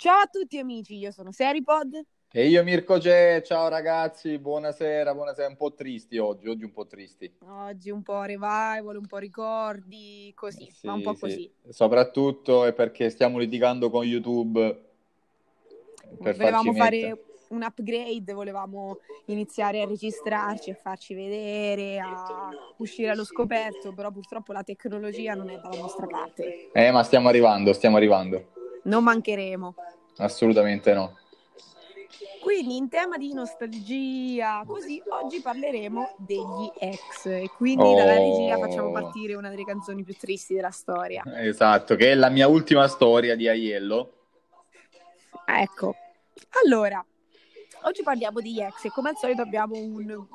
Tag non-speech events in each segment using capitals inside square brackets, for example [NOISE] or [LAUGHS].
Ciao a tutti amici, io sono Seripod. E io Mirko Ge, ciao ragazzi, buonasera, buonasera, un po' tristi oggi, oggi un po' tristi. Oggi un po' revival, un po' ricordi, così, Sì, ma un po' sì. così. Soprattutto è perché stiamo litigando con YouTube per volevamo fare un upgrade, volevamo iniziare a registrarci, a farci vedere, a uscire allo scoperto, però purtroppo la tecnologia non è dalla nostra parte. Eh, ma stiamo arrivando, stiamo arrivando. Non mancheremo. Assolutamente no. Quindi in tema di nostalgia, così oggi parleremo degli ex e quindi dalla regia Oh. facciamo partire una delle canzoni più tristi della storia. Esatto, che è la mia ultima storia di Aiello. Ecco, allora, oggi parliamo degli ex e come al solito abbiamo un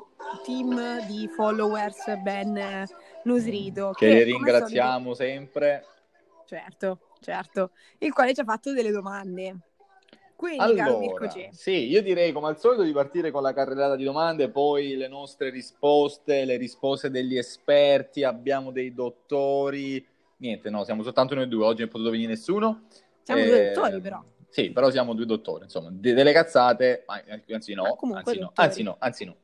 team di followers ben eh, nutrito. Che al ringraziamo sempre. solito- certo, certo, il quale ci ha fatto delle domande. Quindi, Allora, sì, io direi come al solito di partire con la carrellata di domande, poi le nostre risposte, le risposte degli esperti, abbiamo dei dottori. Niente, no, siamo soltanto noi due, oggi non è potuto venire nessuno. siamo Eh, due dottori però. Sì, però siamo due dottori, insomma, de- delle cazzate, ma- anzi no, anzi no, anzi no, anzi no.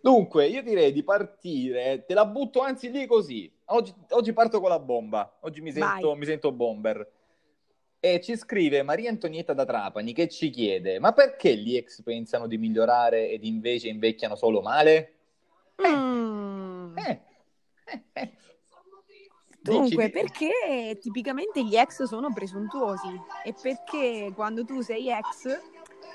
Dunque, io direi di partire, te la butto anzi lì così. Oggi, oggi parto con la bomba, oggi mi sento, mi sento bomber. E ci scrive Maria Antonietta da Trapani che ci chiede: Ma perché gli ex pensano di migliorare ed invece invecchiano solo male? Mm. Eh, eh, eh. Dunque, Dici- perché tipicamente gli ex sono presuntuosi e perché quando tu sei ex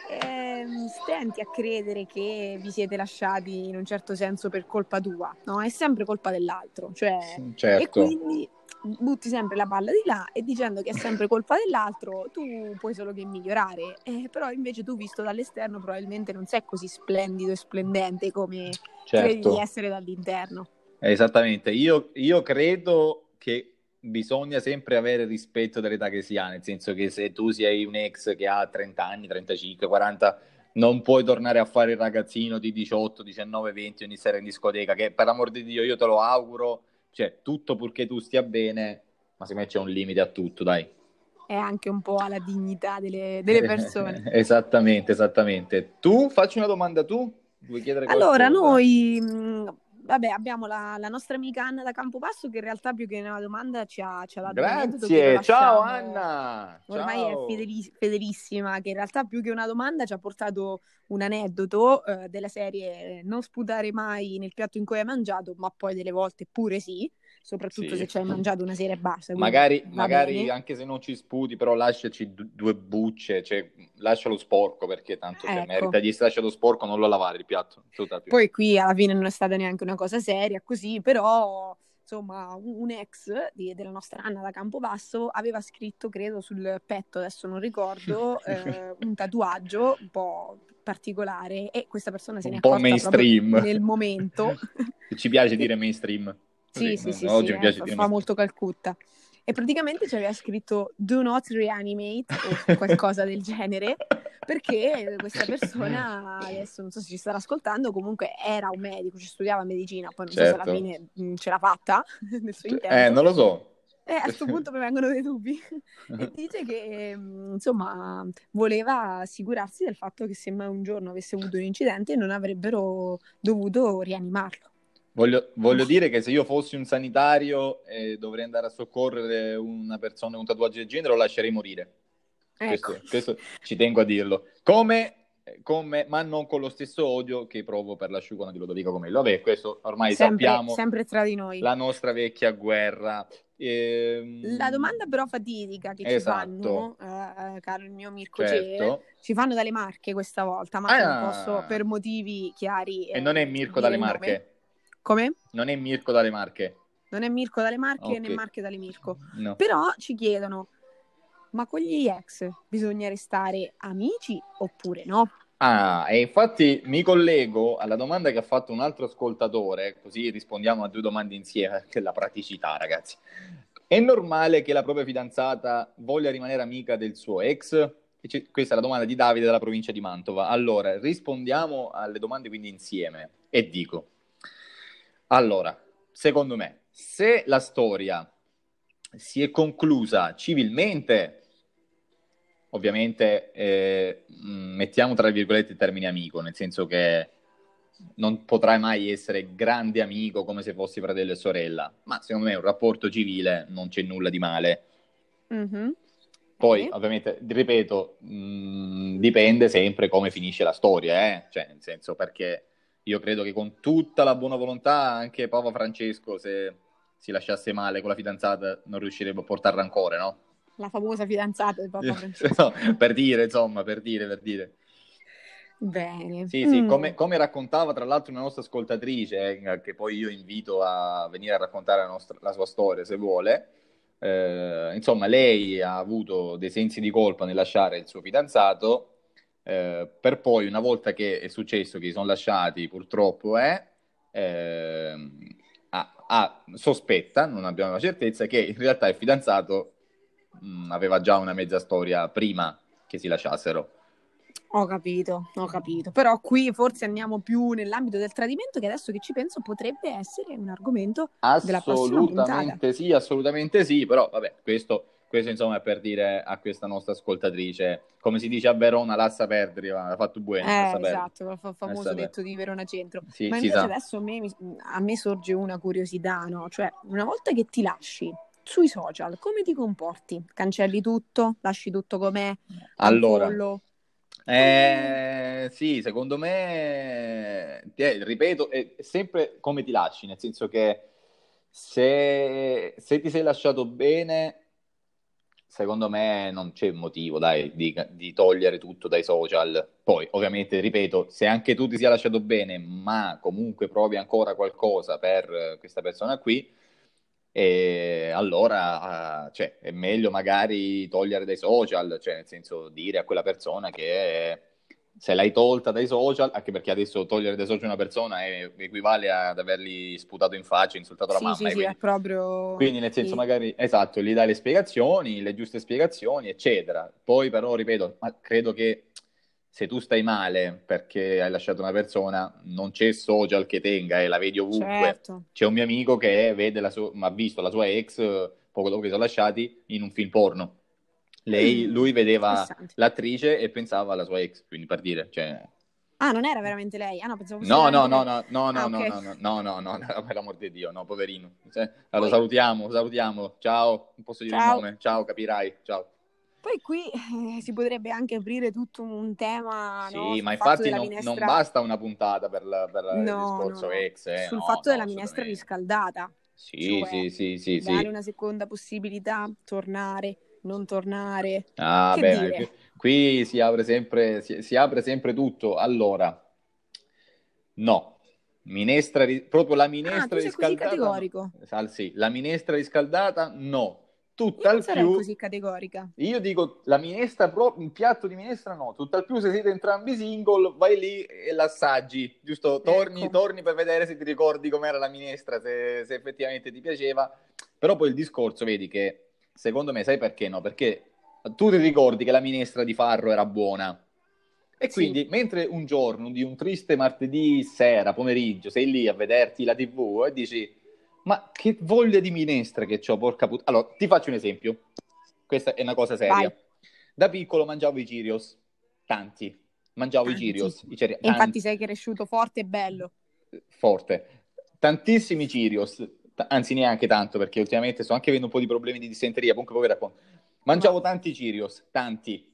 ehm, stenti a credere che vi siete lasciati in un certo senso per colpa tua, no? È sempre colpa dell'altro, cioè e Certo. quindi butti sempre la palla di là e dicendo che è sempre colpa dell'altro tu puoi solo che migliorare, Eh, però invece tu visto dall'esterno probabilmente non sei così splendido e splendente come credi Certo. di essere dall'interno. Esattamente, io, io credo che bisogna sempre avere rispetto dell'età che si ha, nel senso che se tu sei un ex che ha 30 anni, 35, 40, non puoi tornare a fare il ragazzino di 18, 19, 20 ogni sera in discoteca, che per amor di Dio io te lo auguro, cioè tutto purché tu stia bene, ma secondo me c'è un limite a tutto, dai. è anche un po' alla dignità delle, delle [LAUGHS] persone. esattamente, esattamente. Tu, facci una domanda tu, vuoi chiedere Allora, qualcosa? noi, mh, vabbè, abbiamo la, la nostra amica Anna da Campobasso che in realtà più che una domanda ci ha, ci ha Grazie, ciao Anna! Ormai Ciao. è fedeli- fedelissima, che in realtà più che una domanda ci ha portato un aneddoto eh, della serie non sputare mai nel piatto in cui hai mangiato, ma poi delle volte pure sì, soprattutto Sì. se ci hai mangiato una serie bassa. quindi Magari, magari bene. anche se non ci sputi, però lasciaci du- due bucce, cioè lascialo sporco perché tanto cioè, Ecco. merita di essere lasciato sporco, non lo lavare il piatto. Poi qui alla fine non è stata neanche una cosa seria, così, però insomma un, un ex di- della nostra Anna da Campobasso aveva scritto, credo, sul petto, adesso non ricordo, [LAUGHS] eh, un tatuaggio un po' particolare e questa persona se ne è Un accorta mainstream. nel momento. [LAUGHS] Ci piace [LAUGHS] dire mainstream. Sì, sì, sì, oggi sì, mi eh, piace fa, dire fa molto Calcutta. E praticamente ci aveva scritto do not reanimate o [LAUGHS] qualcosa del genere, perché questa persona, [LAUGHS] adesso non so se ci starà ascoltando, comunque era un medico, ci studiava medicina, poi non so se Certo. alla fine mh, ce l'ha fatta [LAUGHS] nel suo intento. Eh, non lo so. E a questo punto mi vengono dei dubbi. E dice che, mh, insomma, voleva assicurarsi del fatto che se mai un giorno avesse avuto un incidente non avrebbero dovuto rianimarlo. Voglio, voglio dire che se io fossi un sanitario e dovrei andare a soccorrere una persona con un tatuaggio del genere, lo lascerei morire. Ecco. Questo, questo ci tengo a dirlo. Come, come- ma non con lo stesso odio che provo per l'asciugona di Lodovico Comello. Vabbè, questo ormai sempre, sappiamo, sempre tra di noi. la nostra vecchia guerra. Ehm, La domanda però fatidica che Esatto. ci fanno, eh, caro il mio Mirko Certo. ci fanno dalle Marche questa volta, ma Ah. non posso per motivi chiari. E eh, non è Mirko dire dalle il nome. Come? Non è Mirko dalle Marche. Non è Mirko dalle Marche Ok. né Marche dalle Mirko. No. Però ci chiedono, ma con gli ex bisogna restare amici oppure no? Ah, e infatti mi collego alla domanda che ha fatto un altro ascoltatore, così rispondiamo a due domande insieme, [LAUGHS] che è la praticità, ragazzi. È normale che la propria fidanzata voglia rimanere amica del suo ex? Questa è la domanda di Davide dalla provincia di Mantova. Allora, rispondiamo alle domande quindi insieme e dico, allora, secondo me, se la storia si è conclusa civilmente, ovviamente eh, mettiamo tra virgolette il termine amico, nel senso che non potrai mai essere grande amico come se fossi fratello e sorella, ma secondo me un rapporto civile non c'è nulla di male. Mm-hmm. Poi, okay. ovviamente, ripeto, mh, dipende sempre come finisce la storia, eh? cioè, nel senso perché io credo che con tutta la buona volontà anche Papa Francesco, se si lasciasse male con la fidanzata, non riuscirebbe a portare rancore, no? La famosa fidanzata di Papa [LAUGHS] Francesco. no, per dire, insomma, per dire, per dire. Bene. Sì, sì, mm. come, come, raccontava tra l'altro una nostra ascoltatrice, eh, che poi io invito a venire a raccontare la, nostra, la sua storia se vuole, eh, insomma, lei ha avuto dei sensi di colpa nel lasciare il suo fidanzato, eh, per poi, una volta che è successo che si sono lasciati, purtroppo è, eh, ha, sospetta, non abbiamo la certezza, che in realtà il fidanzato mh, mm, aveva già una mezza storia prima che si lasciassero. Ho capito, ho capito. Però qui forse andiamo più nell'ambito del tradimento, che adesso che ci penso potrebbe essere un argomento della prossima puntata. Assolutamente sì, assolutamente sì, però vabbè, questo, questo insomma è per dire a questa nostra ascoltatrice, come si dice a Verona, lassa perdere, ha fatto buono. Eh, esatto, il famoso detto di Verona Centro. Sì, Ma invece adesso a me, a me sorge una curiosità, no? Cioè, una volta che ti lasci, sui social come ti comporti? Cancelli tutto? Lasci tutto com'è? Allora, eh, sì, secondo me, eh, ripeto, è sempre come ti lasci, nel senso che se, se, ti sei lasciato bene, secondo me non c'è motivo, dai, di, di, togliere tutto dai social. Poi, ovviamente, ripeto, se anche tu ti sia lasciato bene, ma comunque provi ancora qualcosa per questa persona qui, e allora cioè, è meglio magari togliere dai social, cioè nel senso dire a quella persona che se l'hai tolta dai social, anche perché adesso togliere dai social una persona è, equivale ad avergli sputato in faccia, insultato la sì, mamma. Sì, quindi, sì, è proprio... Quindi nel senso sì. magari, esatto, gli dai le spiegazioni, le giuste spiegazioni, eccetera. Poi però, ripeto, credo che se tu stai male perché hai lasciato una persona, non c'è social che tenga e la vedi ovunque. Certo. C'è un mio amico che vede la sua, ha visto la sua ex poco dopo che sono lasciati in un film porno. Lei, mm, lui vedeva l'attrice e pensava alla sua ex, quindi per dire, cioè... Ah, non era veramente lei? Ah, no, pensavo no, no, no, no, no, no, ah, no, okay. no, no, no, no, no, per l'amor di Dio, no, poverino. Cioè, allora, salutiamo, salutiamo. Ciao, non posso dire Ciao. il nome. Ciao, capirai. Ciao. Poi qui eh, si potrebbe anche aprire tutto un tema. Sì, no, ma infatti non, minestra... non, basta una puntata per, per no, il discorso no, ex. Eh, sul fatto della minestra riscaldata. Sì, cioè, sì, sì, sì, dare sì. una seconda possibilità, tornare, non tornare. Ah, che beh, qui, qui si apre sempre, si, si apre sempre tutto. Allora, no, minestra, proprio la minestra ah, riscaldata. categorico. Sì, la minestra riscaldata, no tutt'al più così categorica. Io dico la minestra, un piatto di minestra no, tutt'al più se siete entrambi single, vai lì e l'assaggi, giusto? Torni, ecco. torni per vedere se ti ricordi com'era la minestra, se, se, effettivamente ti piaceva. Però poi il discorso, vedi che secondo me, sai perché no? Perché tu ti ricordi che la minestra di farro era buona. E quindi, sì. mentre un giorno di un triste martedì sera, pomeriggio, sei lì a vederti la TV e dici ma che voglia di minestra che ho, porca puttana. Allora, ti faccio un esempio. Questa è una cosa seria. Vai. Da piccolo mangiavo i Cheerios, tanti. Mangiavo tanti. i Cheerios. I cere- infatti sei cresciuto forte e bello. Forte. Tantissimi Cheerios, t- anzi neanche tanto, perché ultimamente sto anche avendo un po' di problemi di dissenteria, comunque poi racconto. Mangiavo tanti Cheerios, tanti.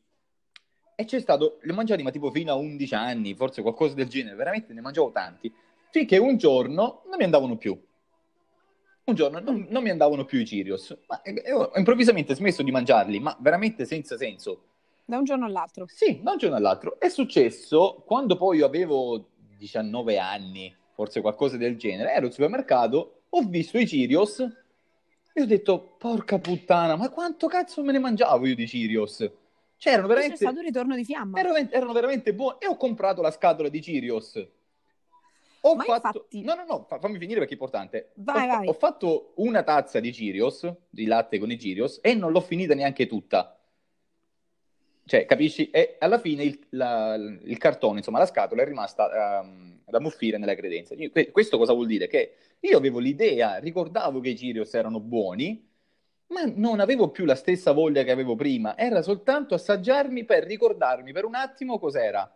E c'è stato, li mangiati ma tipo fino a 11 anni, forse qualcosa del genere, veramente ne mangiavo tanti, finché un giorno non mi andavano più un giorno non, non, mi andavano più i Cheerios, ma ho improvvisamente smesso di mangiarli, ma veramente senza senso. Da un giorno all'altro? Sì, da un giorno all'altro. È successo quando poi io avevo 19 anni, forse qualcosa del genere, ero al supermercato, ho visto i Cheerios e ho detto, porca puttana, ma quanto cazzo me ne mangiavo io di Cheerios? Cioè, erano veramente... C'è stato un ritorno di fiamma. Erano, erano veramente buoni. E ho comprato la scatola di Cheerios ho Ma fatto... Infatti... No, no, no, fammi finire perché è importante. Vai, ho, vai. ho fatto una tazza di Cheerios, di latte con i Cheerios, e non l'ho finita neanche tutta. Cioè, capisci? E alla fine il, la, il cartone, insomma, la scatola è rimasta um, ad ammuffire nella credenza. Questo cosa vuol dire? Che io avevo l'idea, ricordavo che i Cheerios erano buoni, ma non avevo più la stessa voglia che avevo prima, era soltanto assaggiarmi per ricordarmi per un attimo cos'era.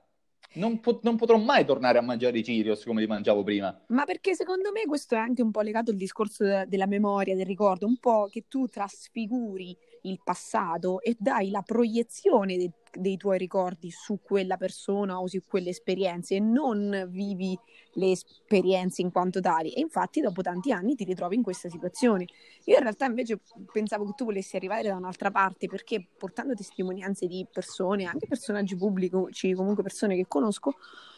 Non, po- non, potrò mai tornare a mangiare i Cheerios come li mangiavo prima. Ma perché secondo me questo è anche un po' legato al discorso de- della memoria, del ricordo, un po' che tu trasfiguri il passato e dai la proiezione de- dei tuoi ricordi su quella persona o su quelle esperienze e non vivi le esperienze in quanto tali. E infatti dopo tanti anni ti ritrovi in questa situazione. Io in realtà invece pensavo che tu volessi arrivare da un'altra parte perché portando testimonianze di persone, anche personaggi pubblici, comunque persone che conosco,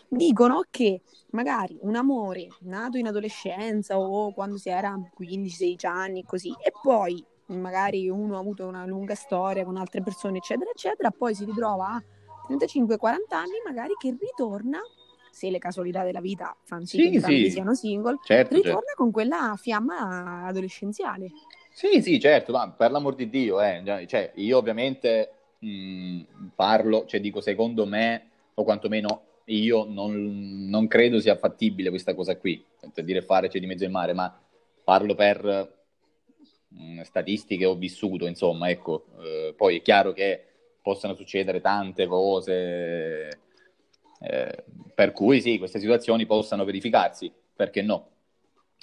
dicono che magari un amore nato in adolescenza o quando si era 15-16 anni così e poi magari uno ha avuto una lunga storia con altre persone, eccetera, eccetera, poi si ritrova a 35-40 anni, magari che ritorna, se le casualità della vita fanno sì, che sì. siano single, certo, ritorna certo. con quella fiamma adolescenziale. Sì, sì, certo, ma per l'amor di Dio, eh, cioè, io ovviamente mh, parlo, cioè dico secondo me, o quantomeno io non, non credo sia fattibile questa cosa qui, per dire fare c'è di mezzo in mare, ma parlo per mh, statistiche ho vissuto, insomma, ecco. Eh, poi è chiaro che possano succedere tante cose, eh, per cui sì, queste situazioni possano verificarsi, perché no?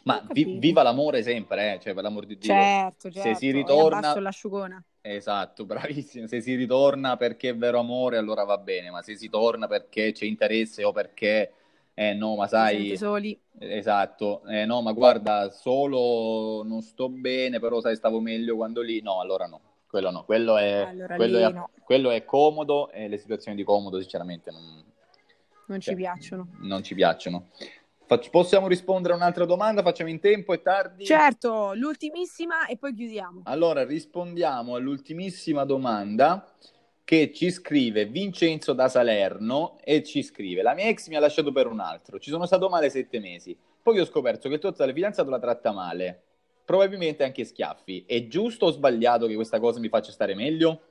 Ma vi, viva l'amore sempre, eh? cioè per l'amor di Dio. Certo, certo. Se si ritorna... l'asciugona. Esatto, bravissimo. Se si ritorna perché è vero amore, allora va bene, ma se si torna perché c'è interesse o perché eh no, ma sai... soli. Esatto, eh no, ma guarda, solo non sto bene, però sai, stavo meglio quando lì... No, allora no, quello no, quello è, allora, quello è, no. quello è comodo e le situazioni di comodo sinceramente non... Non cioè, ci piacciono. Non ci piacciono. Possiamo rispondere a un'altra domanda? Facciamo in tempo, è tardi? Certo, l'ultimissima e poi chiudiamo. Allora, rispondiamo all'ultimissima domanda che ci scrive Vincenzo da Salerno e ci scrive la mia ex mi ha lasciato per un altro, ci sono stato male sette mesi, poi ho scoperto che il tuo attuale fidanzato la tratta male, probabilmente anche schiaffi, è giusto o sbagliato che questa cosa mi faccia stare meglio?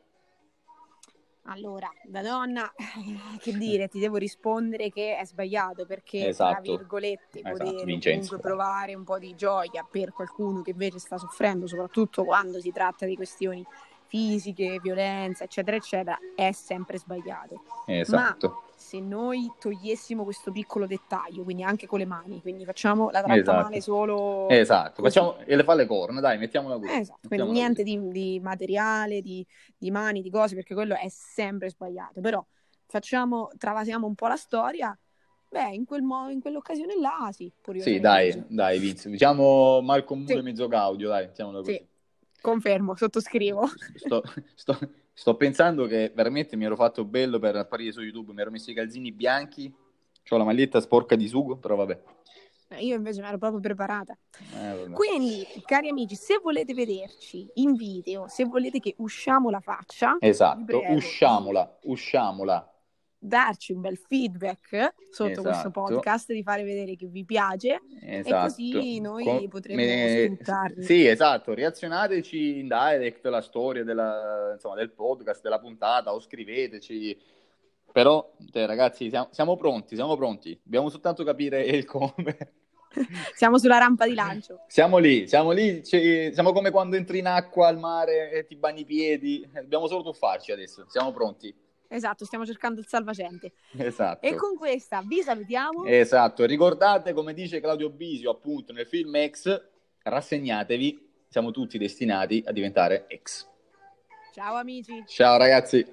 Allora, da donna, [LAUGHS] che dire, ti devo rispondere che è sbagliato perché, esatto. tra virgolette, esatto, poter Vincenzo. comunque provare un po' di gioia per qualcuno che invece sta soffrendo, soprattutto quando si tratta di questioni fisiche, violenza, eccetera, eccetera, è sempre sbagliato. Esatto. Ma se noi togliessimo questo piccolo dettaglio, quindi anche con le mani, quindi facciamo la tratta esatto. male solo... Esatto, facciamo e le fa le corna, dai, mettiamola così. Esatto, quindi niente di, di, materiale, di, di mani, di cose, perché quello è sempre sbagliato. Però facciamo, travasiamo un po' la storia, Beh, in, quel mo- in quell'occasione là, sì. Sì, dai, dai, Vince. Diciamo mal comune, sì. mezzo gaudio, dai, mettiamolo così. Sì. Confermo, sottoscrivo. Sto, sto, sto, pensando che veramente mi ero fatto bello per apparire su YouTube, mi ero messo i calzini bianchi, ho la maglietta sporca di sugo, però vabbè. Eh, io invece mi ero proprio preparata. Eh, Quindi, cari amici, se volete vederci in video, se volete che usciamo la faccia, esatto, usciamola, usciamola darci un bel feedback sotto esatto. questo podcast, di fare vedere che vi piace esatto. e così noi Com- potremo me... sfruttarli. Sì, esatto, reazionateci in direct la storia della, insomma, del podcast, della puntata o scriveteci. Però, cioè, ragazzi, siamo, siamo pronti, siamo pronti. Dobbiamo soltanto capire il come. [LAUGHS] siamo sulla rampa di lancio. Siamo lì, siamo lì, cioè, siamo come quando entri in acqua al mare e ti bagni i piedi. Dobbiamo solo tuffarci adesso, siamo pronti. Esatto, stiamo cercando il salvagente. Esatto. E con questa vi salutiamo. Esatto, ricordate come dice Claudio Bisio appunto nel film X, rassegnatevi, siamo tutti destinati a diventare ex. Ciao amici. Ciao ragazzi.